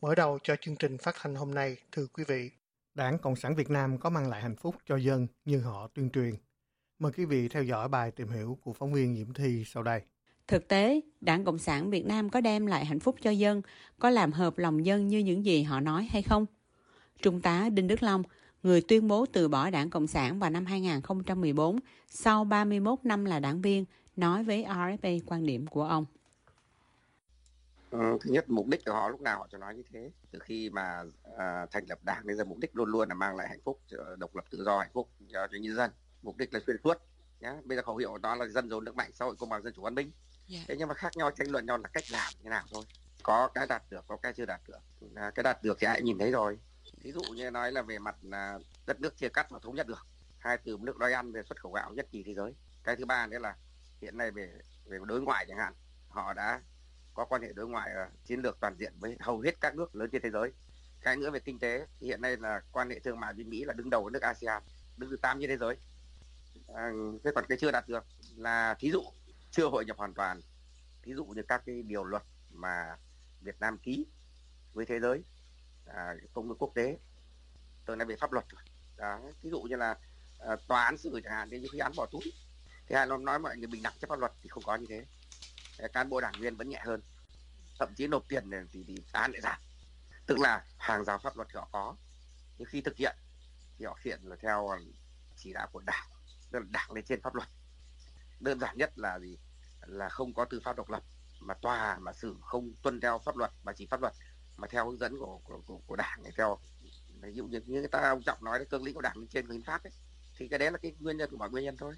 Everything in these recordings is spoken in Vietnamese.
Mở đầu cho chương trình phát thanh hôm nay, thưa quý vị, Đảng Cộng sản Việt Nam có mang lại hạnh phúc cho dân như họ tuyên truyền. Mời quý vị theo dõi bài tìm hiểu của phóng viên Diễm Thi sau đây. Thực tế, Đảng Cộng sản Việt Nam có đem lại hạnh phúc cho dân, có làm hợp lòng dân như những gì họ nói hay không? Trung tá Đinh Đức Long, người tuyên bố từ bỏ Đảng Cộng sản vào năm 2014, sau 31 năm là đảng viên, nói với RFA quan điểm của ông. Ừ, thứ nhất mục đích của họ lúc nào họ cho nói như thế. Từ khi mà à, thành lập đảng đến giờ mục đích luôn luôn là mang lại hạnh phúc độc lập tự do hạnh phúc cho, cho nhân dân. Mục đích là xuyên suốt nhá. Bây giờ khẩu hiệu của nó là dân giàu nước mạnh xã hội công bằng dân chủ văn minh. Yeah. Dạ. thế nhưng mà khác nhau tranh luận nhau là cách làm như nào thôi. Có cái đạt được có cái chưa đạt được. À, cái đạt được thì ai nhìn thấy rồi. Ví dụ như nói là về mặt là đất nước chia cắt mà thống nhất được. Hai từ nước đói ăn về xuất khẩu gạo nhất kỳ thế giới. Cái thứ ba nữa là hiện nay về về đối ngoại chẳng hạn họ đã có quan hệ đối ngoại ờ, chiến lược toàn diện với hầu hết các nước lớn trên thế giới. Cái nữa về kinh tế thì hiện nay là quan hệ thương mại với mỹ là đứng đầu nước asean đứng thứ tám trên thế giới. À, thế còn cái chưa đạt được là thí dụ chưa hội nhập hoàn toàn thí dụ như các cái điều luật mà Việt Nam ký với thế giới à, công ước quốc tế tôi nói về pháp luật. Đó ví dụ như là à, tòa án xử chẳng hạn như khi án bỏ túi thì hai nói mọi người bình đẳng trước pháp luật thì không có như thế cán bộ đảng viên vẫn nhẹ hơn. Thậm chí nộp tiền thì, thì án lại giảm. Tức là hàng rào pháp luật thì họ có. Nhưng khi thực hiện thì họ hiện là theo chỉ đạo của đảng. Tức là đảng lên trên pháp luật. Đơn giản nhất là gì? Là không có tư pháp độc lập. Mà tòa mà xử không tuân theo pháp luật mà chỉ pháp luật mà theo hướng dẫn của của, của, của đảng này theo. Ví dụ như như người ta ông trọng nói là cương lĩnh của đảng lên trên hiến pháp ấy thì cái đấy là cái nguyên nhân của mọi nguyên nhân thôi.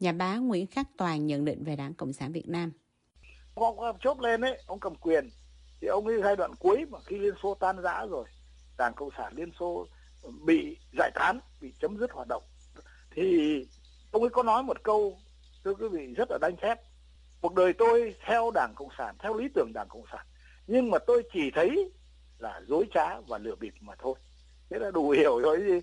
Nhà báo Nguyễn Khắc Toàn nhận định về Đảng Cộng sản Việt Nam. Ông, ông chốt lên ấy, ông cầm quyền. Thì ông ấy giai đoạn cuối mà khi Liên Xô tan rã rồi, Đảng Cộng sản Liên Xô bị giải tán, bị chấm dứt hoạt động. Thì ông ấy có nói một câu thưa quý vị rất là đánh thép. Cuộc đời tôi theo đảng cộng sản theo lý tưởng đảng cộng sản. Nhưng mà tôi chỉ thấy là dối trá và lừa bịp mà thôi. Thế là đủ hiểu rồi gì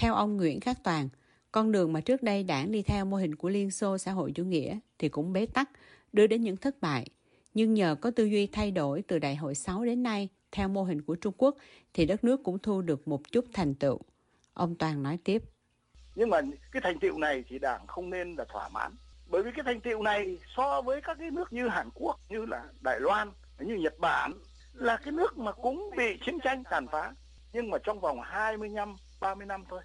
theo ông Nguyễn Khắc Toàn con đường mà trước đây đảng đi theo mô hình của Liên Xô xã hội chủ nghĩa thì cũng bế tắc, đưa đến những thất bại. Nhưng nhờ có tư duy thay đổi từ đại hội 6 đến nay theo mô hình của Trung Quốc thì đất nước cũng thu được một chút thành tựu. Ông Toàn nói tiếp. Nhưng mà cái thành tựu này thì đảng không nên là thỏa mãn. Bởi vì cái thành tựu này so với các cái nước như Hàn Quốc, như là Đài Loan, như Nhật Bản là cái nước mà cũng bị chiến tranh tàn phá. Nhưng mà trong vòng 25, 30 năm thôi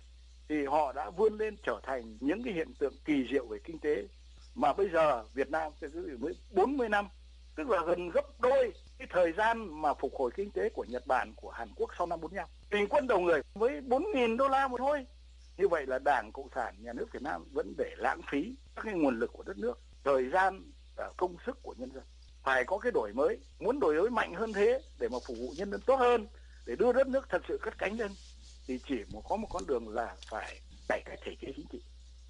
thì họ đã vươn lên trở thành những cái hiện tượng kỳ diệu về kinh tế. Mà bây giờ Việt Nam mới 40 năm, tức là gần gấp đôi cái thời gian mà phục hồi kinh tế của Nhật Bản, của Hàn Quốc sau năm 45 bình quân đầu người với 4.000 đô la một thôi. Như vậy là Đảng Cộng sản nhà nước Việt Nam vẫn để lãng phí các cái nguồn lực của đất nước, thời gian và công sức của nhân dân. Phải có cái đổi mới, muốn đổi mới mạnh hơn thế để mà phục vụ nhân dân tốt hơn, để đưa đất nước thật sự cất cánh lên thì chỉ một có một con đường là phải cải cách thể chế chính trị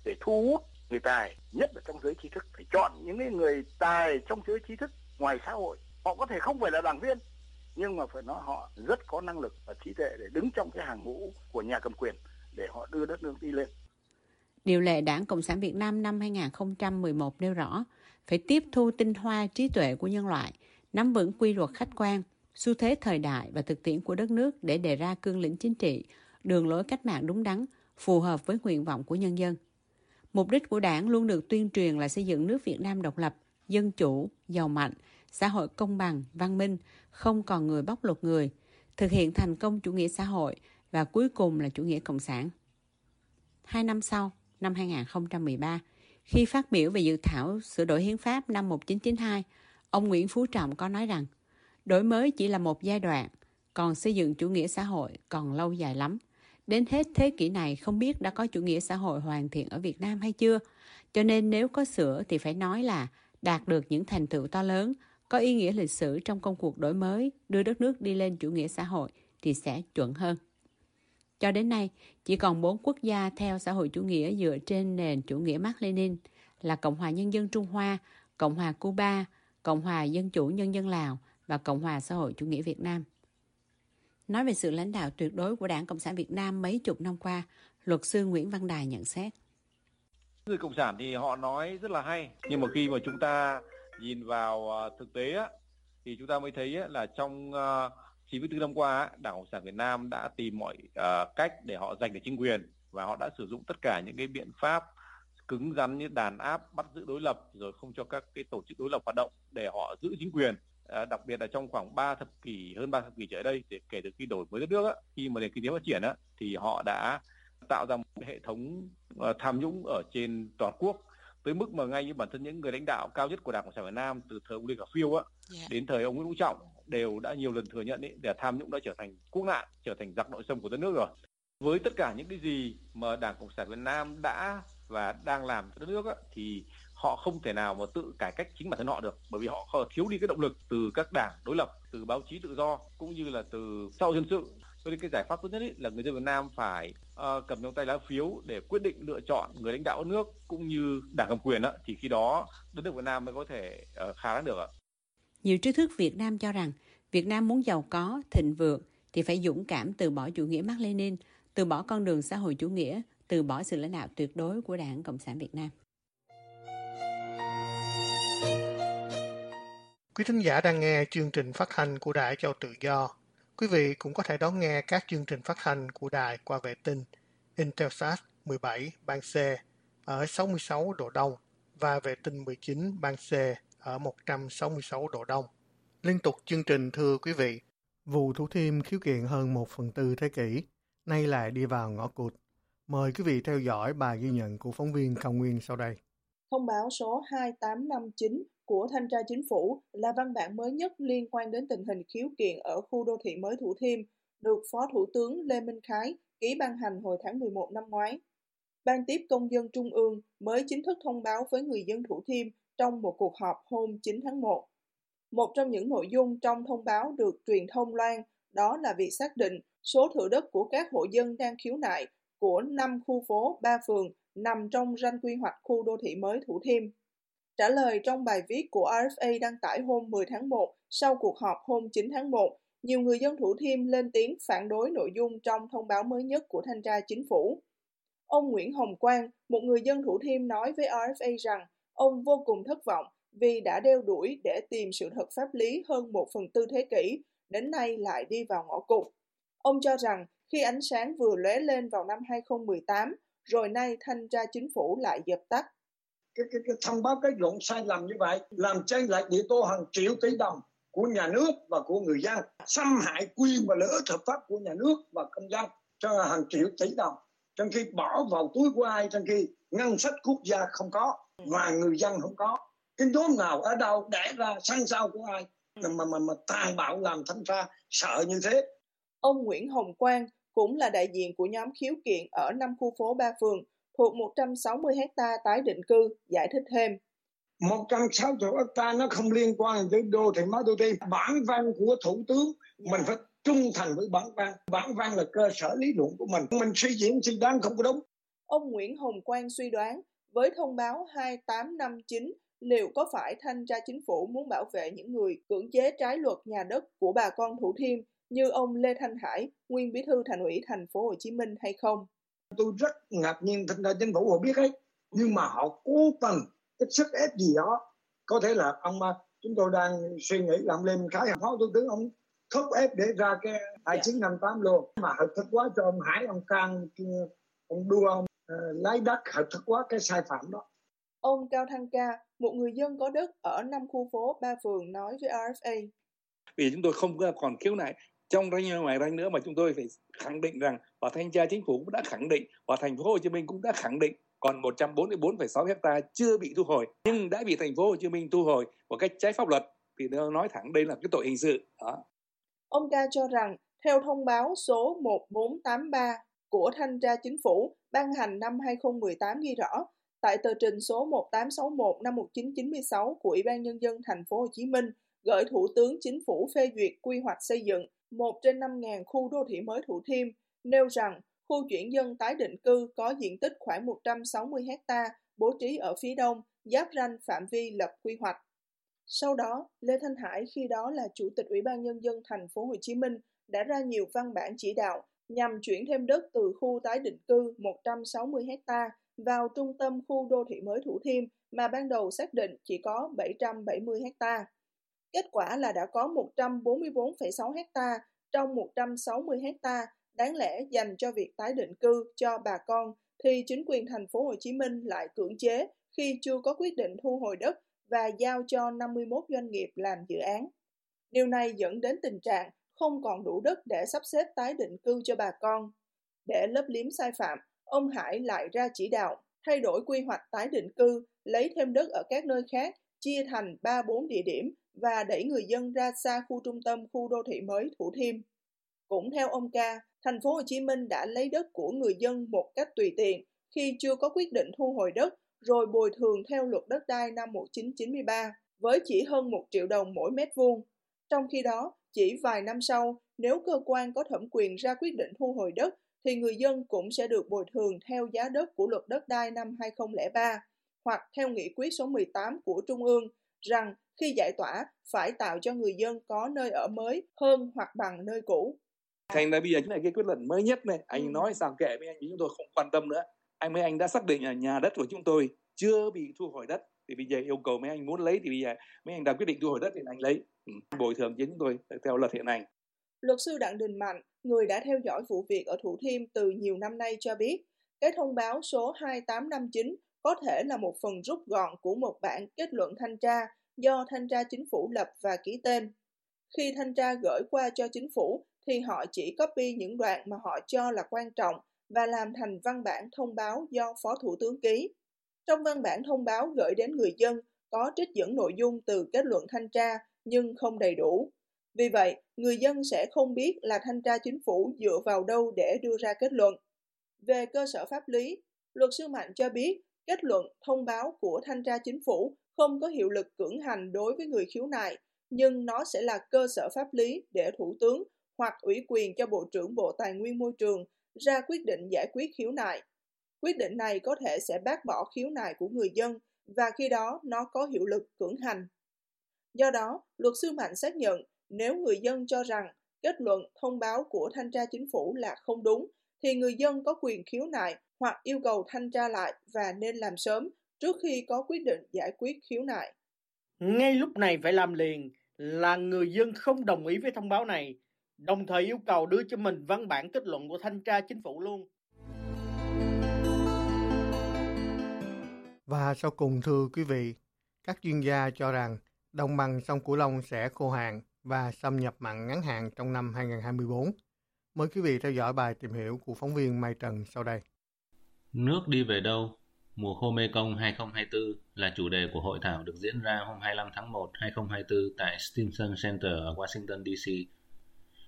để thu hút người tài nhất là trong giới trí thức phải chọn những cái người tài trong giới trí thức ngoài xã hội họ có thể không phải là đảng viên nhưng mà phải nói họ rất có năng lực và trí tuệ để đứng trong cái hàng ngũ của nhà cầm quyền để họ đưa đất nước đi lên. Điều lệ Đảng Cộng sản Việt Nam năm 2011 nêu rõ phải tiếp thu tinh hoa trí tuệ của nhân loại, nắm vững quy luật khách quan, xu thế thời đại và thực tiễn của đất nước để đề ra cương lĩnh chính trị, đường lối cách mạng đúng đắn, phù hợp với nguyện vọng của nhân dân. Mục đích của đảng luôn được tuyên truyền là xây dựng nước Việt Nam độc lập, dân chủ, giàu mạnh, xã hội công bằng, văn minh, không còn người bóc lột người, thực hiện thành công chủ nghĩa xã hội và cuối cùng là chủ nghĩa cộng sản. Hai năm sau, năm 2013, khi phát biểu về dự thảo sửa đổi hiến pháp năm 1992, ông Nguyễn Phú Trọng có nói rằng đổi mới chỉ là một giai đoạn, còn xây dựng chủ nghĩa xã hội còn lâu dài lắm. Đến hết thế kỷ này không biết đã có chủ nghĩa xã hội hoàn thiện ở Việt Nam hay chưa. Cho nên nếu có sửa thì phải nói là đạt được những thành tựu to lớn, có ý nghĩa lịch sử trong công cuộc đổi mới, đưa đất nước đi lên chủ nghĩa xã hội thì sẽ chuẩn hơn. Cho đến nay, chỉ còn bốn quốc gia theo xã hội chủ nghĩa dựa trên nền chủ nghĩa Mark Lenin là Cộng hòa Nhân dân Trung Hoa, Cộng hòa Cuba, Cộng hòa Dân chủ Nhân dân Lào và Cộng hòa xã hội chủ nghĩa Việt Nam. Nói về sự lãnh đạo tuyệt đối của Đảng Cộng sản Việt Nam mấy chục năm qua, luật sư Nguyễn Văn Đài nhận xét. Người Cộng sản thì họ nói rất là hay, nhưng mà khi mà chúng ta nhìn vào à, thực tế á, thì chúng ta mới thấy á, là trong à, uh, 94 năm qua, á, Đảng Cộng sản Việt Nam đã tìm mọi uh, cách để họ giành được chính quyền và họ đã sử dụng tất cả những cái biện pháp cứng rắn như đàn áp, bắt giữ đối lập rồi không cho các cái tổ chức đối lập hoạt động để họ giữ chính quyền. À, đặc biệt là trong khoảng 3 thập kỷ hơn 3 thập kỷ trở đây để kể từ khi đổi mới đất nước á, khi mà nền kinh tế phát triển á, thì họ đã tạo ra một hệ thống uh, tham nhũng ở trên toàn quốc tới mức mà ngay như bản thân những người lãnh đạo cao nhất của Đảng Cộng sản Việt Nam từ thời ông Lê Khả Phiêu á yeah. Đến thời ông Nguyễn Phú Trọng đều đã nhiều lần thừa nhận ấy, để tham nhũng đã trở thành quốc nạn, trở thành giặc nội xâm của đất nước rồi. Với tất cả những cái gì mà Đảng Cộng sản Việt Nam đã và đang làm cho đất nước á, thì họ không thể nào mà tự cải cách chính bản thân họ được bởi vì họ thiếu đi cái động lực từ các đảng đối lập từ báo chí tự do cũng như là từ sau dân sự cho nên cái giải pháp tốt nhất ý là người dân Việt Nam phải uh, cầm trong tay lá phiếu để quyết định lựa chọn người lãnh đạo nước cũng như đảng cầm quyền đó. thì khi đó đất nước Việt Nam mới có thể uh, khá đáng được ạ. Nhiều trí thức Việt Nam cho rằng Việt Nam muốn giàu có, thịnh vượng thì phải dũng cảm từ bỏ chủ nghĩa Mác Lenin, từ bỏ con đường xã hội chủ nghĩa, từ bỏ sự lãnh đạo tuyệt đối của Đảng Cộng sản Việt Nam. Quý thính giả đang nghe chương trình phát thanh của Đài Châu Tự Do. Quý vị cũng có thể đón nghe các chương trình phát thanh của đài qua vệ tinh Intelsat 17 ban C ở 66 độ đông và vệ tinh 19 ban C ở 166 độ đông. Liên tục chương trình thưa quý vị, vụ thủ thiêm khiếu kiện hơn 1 phần tư thế kỷ, nay lại đi vào ngõ cụt. Mời quý vị theo dõi bài ghi nhận của phóng viên Cao Nguyên sau đây. Thông báo số 2859 của Thanh tra Chính phủ là văn bản mới nhất liên quan đến tình hình khiếu kiện ở khu đô thị mới Thủ Thiêm, được Phó Thủ tướng Lê Minh Khái ký ban hành hồi tháng 11 năm ngoái. Ban tiếp công dân Trung ương mới chính thức thông báo với người dân Thủ Thiêm trong một cuộc họp hôm 9 tháng 1. Một trong những nội dung trong thông báo được truyền thông loan đó là việc xác định số thửa đất của các hộ dân đang khiếu nại của 5 khu phố, 3 phường nằm trong ranh quy hoạch khu đô thị mới Thủ Thiêm. Trả lời trong bài viết của RFA đăng tải hôm 10 tháng 1 sau cuộc họp hôm 9 tháng 1, nhiều người dân Thủ Thiêm lên tiếng phản đối nội dung trong thông báo mới nhất của thanh tra chính phủ. Ông Nguyễn Hồng Quang, một người dân Thủ Thiêm nói với RFA rằng ông vô cùng thất vọng vì đã đeo đuổi để tìm sự thật pháp lý hơn một phần tư thế kỷ, đến nay lại đi vào ngõ cụt. Ông cho rằng khi ánh sáng vừa lóe lên vào năm 2018, rồi nay thanh tra chính phủ lại dập tắt. Cái, cái, cái thông báo cái lộn sai lầm như vậy làm tranh lệch địa tô hàng triệu tỷ đồng của nhà nước và của người dân xâm hại quyền và lợi ích hợp pháp của nhà nước và công dân cho hàng triệu tỷ đồng. Trong khi bỏ vào túi của ai trong khi ngân sách quốc gia không có và người dân không có. Cái nhóm nào ở đâu để ra sang sau của ai mà mà mà tàn bạo làm thanh tra sợ như thế. Ông Nguyễn Hồng Quang cũng là đại diện của nhóm khiếu kiện ở năm khu phố ba phường thuộc 160 hecta tái định cư, giải thích thêm. 160 hecta nó không liên quan tới đô thị mới đô thị. Bản văn của Thủ tướng dạ. mình phải trung thành với bản văn. Bản văn là cơ sở lý luận của mình. Mình suy diễn suy đoán không có đúng. Ông Nguyễn Hồng Quang suy đoán với thông báo 2859 liệu có phải thanh tra chính phủ muốn bảo vệ những người cưỡng chế trái luật nhà đất của bà con Thủ Thiêm như ông Lê Thanh Hải, nguyên bí thư thành ủy thành phố Hồ Chí Minh hay không? Tôi rất ngạc nhiên thanh tra chính phủ họ biết ấy, nhưng mà họ cố tình cái sức ép gì đó. Có thể là ông chúng tôi đang suy nghĩ là ông Lê Minh Khái, phó thủ tướng ông thúc ép để ra cái 2958 luôn. Mà hợp thức quá cho ông Hải, ông Cang, ông đua ông uh, lấy đất hợp thức quá cái sai phạm đó. Ông Cao Thăng Ca, một người dân có đất ở năm khu phố ba phường nói với RFA. Vì chúng tôi không còn khiếu nại trong ranh ngoài ranh nữa mà chúng tôi phải khẳng định rằng và thanh tra chính phủ cũng đã khẳng định và thành phố Hồ Chí Minh cũng đã khẳng định còn 144,6 hecta chưa bị thu hồi nhưng đã bị thành phố Hồ Chí Minh thu hồi một cách trái pháp luật thì nó nói thẳng đây là cái tội hình sự đó. Ông Ca cho rằng theo thông báo số 1483 của Thanh tra Chính phủ ban hành năm 2018 ghi rõ tại tờ trình số 1861 năm 1996 của Ủy ban Nhân dân thành phố Hồ Chí Minh gửi Thủ tướng Chính phủ phê duyệt quy hoạch xây dựng một trên 5.000 khu đô thị mới Thủ Thiêm, nêu rằng khu chuyển dân tái định cư có diện tích khoảng 160 hecta bố trí ở phía đông, giáp ranh phạm vi lập quy hoạch. Sau đó, Lê Thanh Hải khi đó là Chủ tịch Ủy ban Nhân dân thành phố Hồ Chí Minh đã ra nhiều văn bản chỉ đạo nhằm chuyển thêm đất từ khu tái định cư 160 hecta vào trung tâm khu đô thị mới Thủ Thiêm mà ban đầu xác định chỉ có 770 hecta. Kết quả là đã có 144,6 hecta trong 160 hecta đáng lẽ dành cho việc tái định cư cho bà con thì chính quyền thành phố Hồ Chí Minh lại cưỡng chế khi chưa có quyết định thu hồi đất và giao cho 51 doanh nghiệp làm dự án. Điều này dẫn đến tình trạng không còn đủ đất để sắp xếp tái định cư cho bà con. Để lấp liếm sai phạm, ông Hải lại ra chỉ đạo thay đổi quy hoạch tái định cư, lấy thêm đất ở các nơi khác, chia thành 3-4 địa điểm và đẩy người dân ra xa khu trung tâm khu đô thị mới Thủ Thiêm. Cũng theo ông Ca, thành phố Hồ Chí Minh đã lấy đất của người dân một cách tùy tiện khi chưa có quyết định thu hồi đất rồi bồi thường theo luật đất đai năm 1993 với chỉ hơn 1 triệu đồng mỗi mét vuông. Trong khi đó, chỉ vài năm sau, nếu cơ quan có thẩm quyền ra quyết định thu hồi đất thì người dân cũng sẽ được bồi thường theo giá đất của luật đất đai năm 2003 hoặc theo nghị quyết số 18 của Trung ương rằng khi giải tỏa phải tạo cho người dân có nơi ở mới hơn hoặc bằng nơi cũ. Thành ra bây giờ là cái quyết định mới nhất này, anh ừ. nói sao kệ với anh chúng tôi không quan tâm nữa. Anh mấy anh đã xác định là nhà đất của chúng tôi chưa bị thu hồi đất thì bây giờ yêu cầu mấy anh muốn lấy thì bây giờ mấy anh đã quyết định thu hồi đất thì anh lấy ừ. bồi thường cho chúng tôi theo luật hiện hành luật sư đặng đình mạnh người đã theo dõi vụ việc ở thủ thiêm từ nhiều năm nay cho biết cái thông báo số 2859 có thể là một phần rút gọn của một bản kết luận thanh tra do thanh tra chính phủ lập và ký tên. Khi thanh tra gửi qua cho chính phủ thì họ chỉ copy những đoạn mà họ cho là quan trọng và làm thành văn bản thông báo do Phó Thủ tướng ký. Trong văn bản thông báo gửi đến người dân có trích dẫn nội dung từ kết luận thanh tra nhưng không đầy đủ. Vì vậy, người dân sẽ không biết là thanh tra chính phủ dựa vào đâu để đưa ra kết luận. Về cơ sở pháp lý, luật sư Mạnh cho biết kết luận thông báo của thanh tra chính phủ không có hiệu lực cưỡng hành đối với người khiếu nại, nhưng nó sẽ là cơ sở pháp lý để Thủ tướng hoặc ủy quyền cho Bộ trưởng Bộ Tài nguyên Môi trường ra quyết định giải quyết khiếu nại. Quyết định này có thể sẽ bác bỏ khiếu nại của người dân và khi đó nó có hiệu lực cưỡng hành. Do đó, luật sư Mạnh xác nhận nếu người dân cho rằng kết luận thông báo của thanh tra chính phủ là không đúng thì người dân có quyền khiếu nại hoặc yêu cầu thanh tra lại và nên làm sớm trước khi có quyết định giải quyết khiếu nại. Ngay lúc này phải làm liền là người dân không đồng ý với thông báo này, đồng thời yêu cầu đưa cho mình văn bản kết luận của thanh tra chính phủ luôn. Và sau cùng thưa quý vị, các chuyên gia cho rằng đồng bằng sông Cửu Long sẽ khô hạn và xâm nhập mặn ngắn hạn trong năm 2024. Mời quý vị theo dõi bài tìm hiểu của phóng viên Mai Trần sau đây. Nước đi về đâu? Mùa khô Mekong 2024 là chủ đề của hội thảo được diễn ra hôm 25 tháng 1 2024 tại Stimson Center ở Washington DC.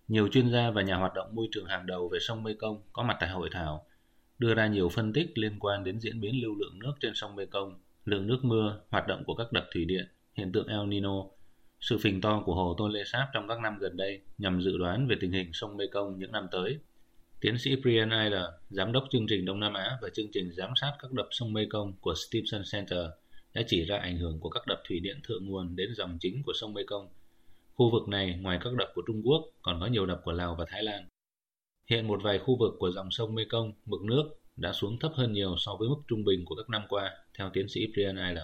Nhiều chuyên gia và nhà hoạt động môi trường hàng đầu về sông Mekong có mặt tại hội thảo, đưa ra nhiều phân tích liên quan đến diễn biến lưu lượng nước trên sông Mekong, lượng nước mưa, hoạt động của các đập thủy điện, hiện tượng El Nino, sự phình to của hồ Tonle Sap trong các năm gần đây nhằm dự đoán về tình hình sông Mekong những năm tới. Tiến sĩ Brian Eiler, giám đốc chương trình Đông Nam Á và chương trình giám sát các đập sông Mekong của Stevenson Center, đã chỉ ra ảnh hưởng của các đập thủy điện thượng nguồn đến dòng chính của sông Mekong. Khu vực này, ngoài các đập của Trung Quốc, còn có nhiều đập của Lào và Thái Lan. Hiện một vài khu vực của dòng sông Mekong, mực nước đã xuống thấp hơn nhiều so với mức trung bình của các năm qua, theo tiến sĩ Brian Eiler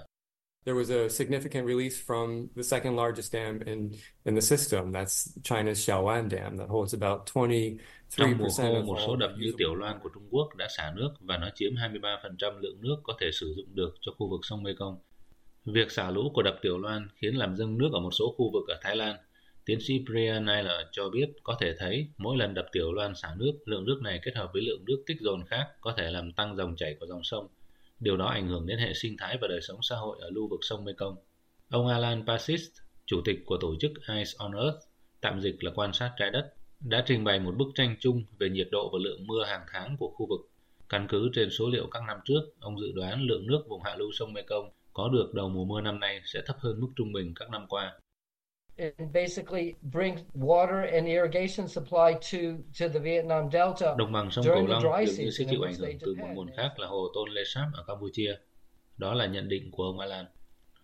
there was a significant release from the second largest dam in in the system. That's China's Xiaoan Dam that holds about 23% Trong mùa khô, of một số đập như Tiểu Loan của Trung Quốc đã xả nước và nó chiếm 23% lượng nước có thể sử dụng được cho khu vực sông Mekong. Việc xả lũ của đập Tiểu Loan khiến làm dâng nước ở một số khu vực ở Thái Lan. Tiến sĩ Brian Naylor cho biết có thể thấy mỗi lần đập Tiểu Loan xả nước, lượng nước này kết hợp với lượng nước tích dồn khác có thể làm tăng dòng chảy của dòng sông. Điều đó ảnh hưởng đến hệ sinh thái và đời sống xã hội ở lưu vực sông Mekong. Ông Alan Pasist, chủ tịch của tổ chức Eyes on Earth, tạm dịch là quan sát trái đất, đã trình bày một bức tranh chung về nhiệt độ và lượng mưa hàng tháng của khu vực. Căn cứ trên số liệu các năm trước, ông dự đoán lượng nước vùng hạ lưu sông Mekong có được đầu mùa mưa năm nay sẽ thấp hơn mức trung bình các năm qua. It basically brings water and irrigation supply to to the Vietnam Delta. Đồng bằng sông Cửu Long dường như sẽ chịu ảnh hưởng từ một nguồn khác là hồ Tonle Sap ở Campuchia. Đó là nhận định của ông Alan.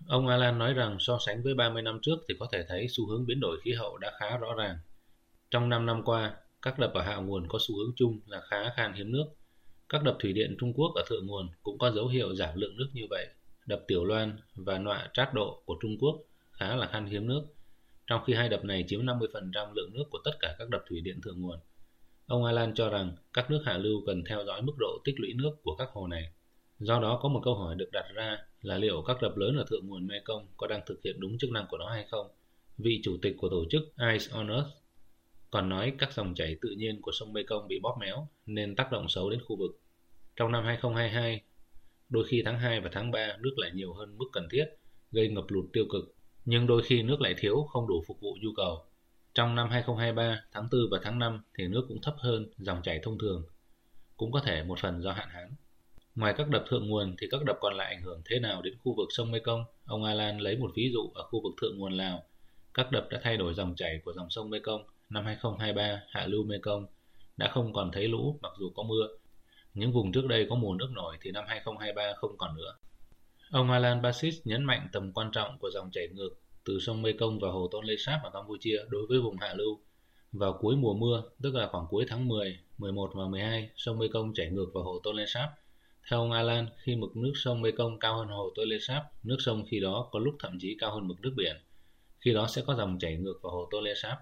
Ông Alan nói rằng so sánh với 30 năm trước thì có thể thấy xu hướng biến đổi khí hậu đã khá rõ ràng. Trong 5 năm qua, các đập ở hạ nguồn có xu hướng chung là khá khan hiếm nước. Các đập thủy điện Trung Quốc ở thượng nguồn cũng có dấu hiệu giảm lượng nước như vậy. Đập Tiểu Loan và Nọa Trát Độ của Trung Quốc khá là khan hiếm nước, trong khi hai đập này chiếm 50% lượng nước của tất cả các đập thủy điện thượng nguồn. Ông Alan cho rằng các nước hạ lưu cần theo dõi mức độ tích lũy nước của các hồ này. Do đó có một câu hỏi được đặt ra là liệu các đập lớn ở thượng nguồn Mekong có đang thực hiện đúng chức năng của nó hay không? Vị chủ tịch của tổ chức Ice on Earth còn nói các dòng chảy tự nhiên của sông Mekong bị bóp méo nên tác động xấu đến khu vực. Trong năm 2022, đôi khi tháng 2 và tháng 3 nước lại nhiều hơn mức cần thiết, gây ngập lụt tiêu cực, nhưng đôi khi nước lại thiếu không đủ phục vụ nhu cầu. Trong năm 2023, tháng 4 và tháng 5 thì nước cũng thấp hơn dòng chảy thông thường, cũng có thể một phần do hạn hán. Ngoài các đập thượng nguồn thì các đập còn lại ảnh hưởng thế nào đến khu vực sông Mekong? Ông Alan lấy một ví dụ ở khu vực thượng nguồn Lào. Các đập đã thay đổi dòng chảy của dòng sông Mekong. Năm 2023, hạ lưu Mekong đã không còn thấy lũ mặc dù có mưa. Những vùng trước đây có mùa nước nổi thì năm 2023 không còn nữa. Ông Alan Basis nhấn mạnh tầm quan trọng của dòng chảy ngược từ sông Mekong vào hồ Tonle Sap ở Campuchia đối với vùng hạ lưu. Vào cuối mùa mưa, tức là khoảng cuối tháng 10, 11 và 12, sông Mekong chảy ngược vào hồ Tonle Sap. Theo ông Alan, khi mực nước sông Mekong cao hơn hồ Tonle Sap, nước sông khi đó có lúc thậm chí cao hơn mực nước biển. Khi đó sẽ có dòng chảy ngược vào hồ Tonle Sap.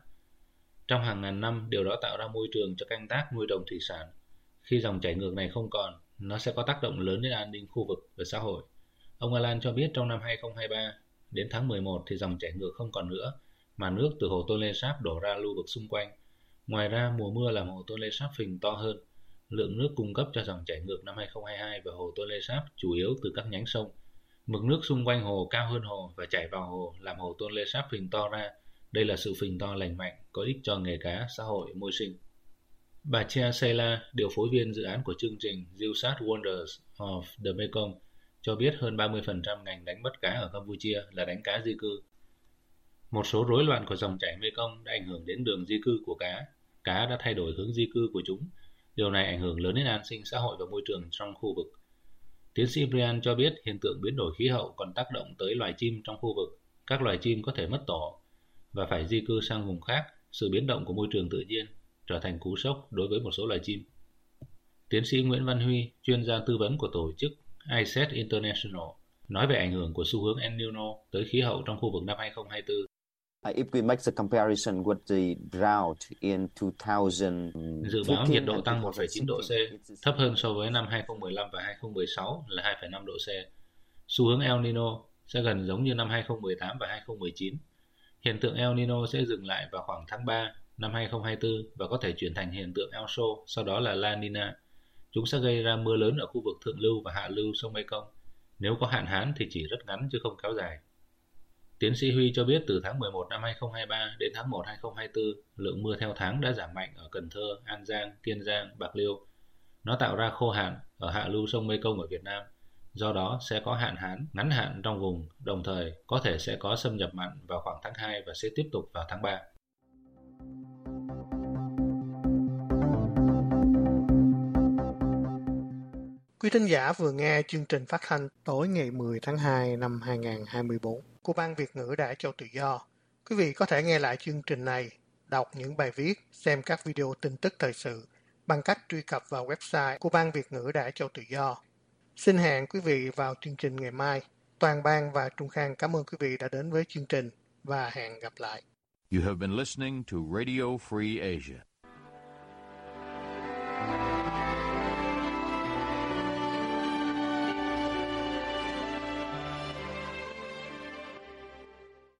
Trong hàng ngàn năm, điều đó tạo ra môi trường cho canh tác nuôi trồng thủy sản. Khi dòng chảy ngược này không còn, nó sẽ có tác động lớn đến an ninh khu vực và xã hội. Ông Alan cho biết trong năm 2023, đến tháng 11 thì dòng chảy ngược không còn nữa, mà nước từ hồ Tonle Sap đổ ra lưu vực xung quanh. Ngoài ra, mùa mưa làm hồ Tonle Sap phình to hơn. Lượng nước cung cấp cho dòng chảy ngược năm 2022 và hồ Tonle Sap chủ yếu từ các nhánh sông. Mực nước xung quanh hồ cao hơn hồ và chảy vào hồ làm hồ Tonle Sap phình to ra. Đây là sự phình to lành mạnh, có ích cho nghề cá, xã hội, môi sinh. Bà Chia Sela, điều phối viên dự án của chương trình Zilsat Wonders of the Mekong, cho biết hơn 30% ngành đánh bắt cá ở Campuchia là đánh cá di cư. Một số rối loạn của dòng chảy Mekong đã ảnh hưởng đến đường di cư của cá. Cá đã thay đổi hướng di cư của chúng. Điều này ảnh hưởng lớn đến an sinh xã hội và môi trường trong khu vực. Tiến sĩ Brian cho biết hiện tượng biến đổi khí hậu còn tác động tới loài chim trong khu vực. Các loài chim có thể mất tổ và phải di cư sang vùng khác. Sự biến động của môi trường tự nhiên trở thành cú sốc đối với một số loài chim. Tiến sĩ Nguyễn Văn Huy, chuyên gia tư vấn của tổ chức ICET International, nói về ảnh hưởng của xu hướng El Nino tới khí hậu trong khu vực năm 2024. Uh, if we make the comparison with the drought in 2000, Dự báo nhiệt độ tăng 1,9 độ C, thấp hơn so với năm 2015 và 2016 là 2,5 độ C. Xu hướng El Nino sẽ gần giống như năm 2018 và 2019. Hiện tượng El Nino sẽ dừng lại vào khoảng tháng 3 năm 2024 và có thể chuyển thành hiện tượng El Niño, sau đó là La Nina. Chúng sẽ gây ra mưa lớn ở khu vực thượng lưu và hạ lưu sông Mekong. Nếu có hạn hán thì chỉ rất ngắn chứ không kéo dài. Tiến sĩ Huy cho biết từ tháng 11 năm 2023 đến tháng 1 2024, lượng mưa theo tháng đã giảm mạnh ở Cần Thơ, An Giang, Kiên Giang, Bạc Liêu. Nó tạo ra khô hạn ở hạ lưu sông Mekong ở Việt Nam. Do đó sẽ có hạn hán ngắn hạn trong vùng, đồng thời có thể sẽ có xâm nhập mặn vào khoảng tháng 2 và sẽ tiếp tục vào tháng 3. Quý thính giả vừa nghe chương trình phát thanh tối ngày 10 tháng 2 năm 2024 của Ban Việt ngữ Đại Châu Tự Do. Quý vị có thể nghe lại chương trình này, đọc những bài viết, xem các video tin tức thời sự bằng cách truy cập vào website của Ban Việt ngữ Đại Châu Tự Do. Xin hẹn quý vị vào chương trình ngày mai. Toàn ban và Trung Khang cảm ơn quý vị đã đến với chương trình và hẹn gặp lại. You have been listening to Radio Free Asia.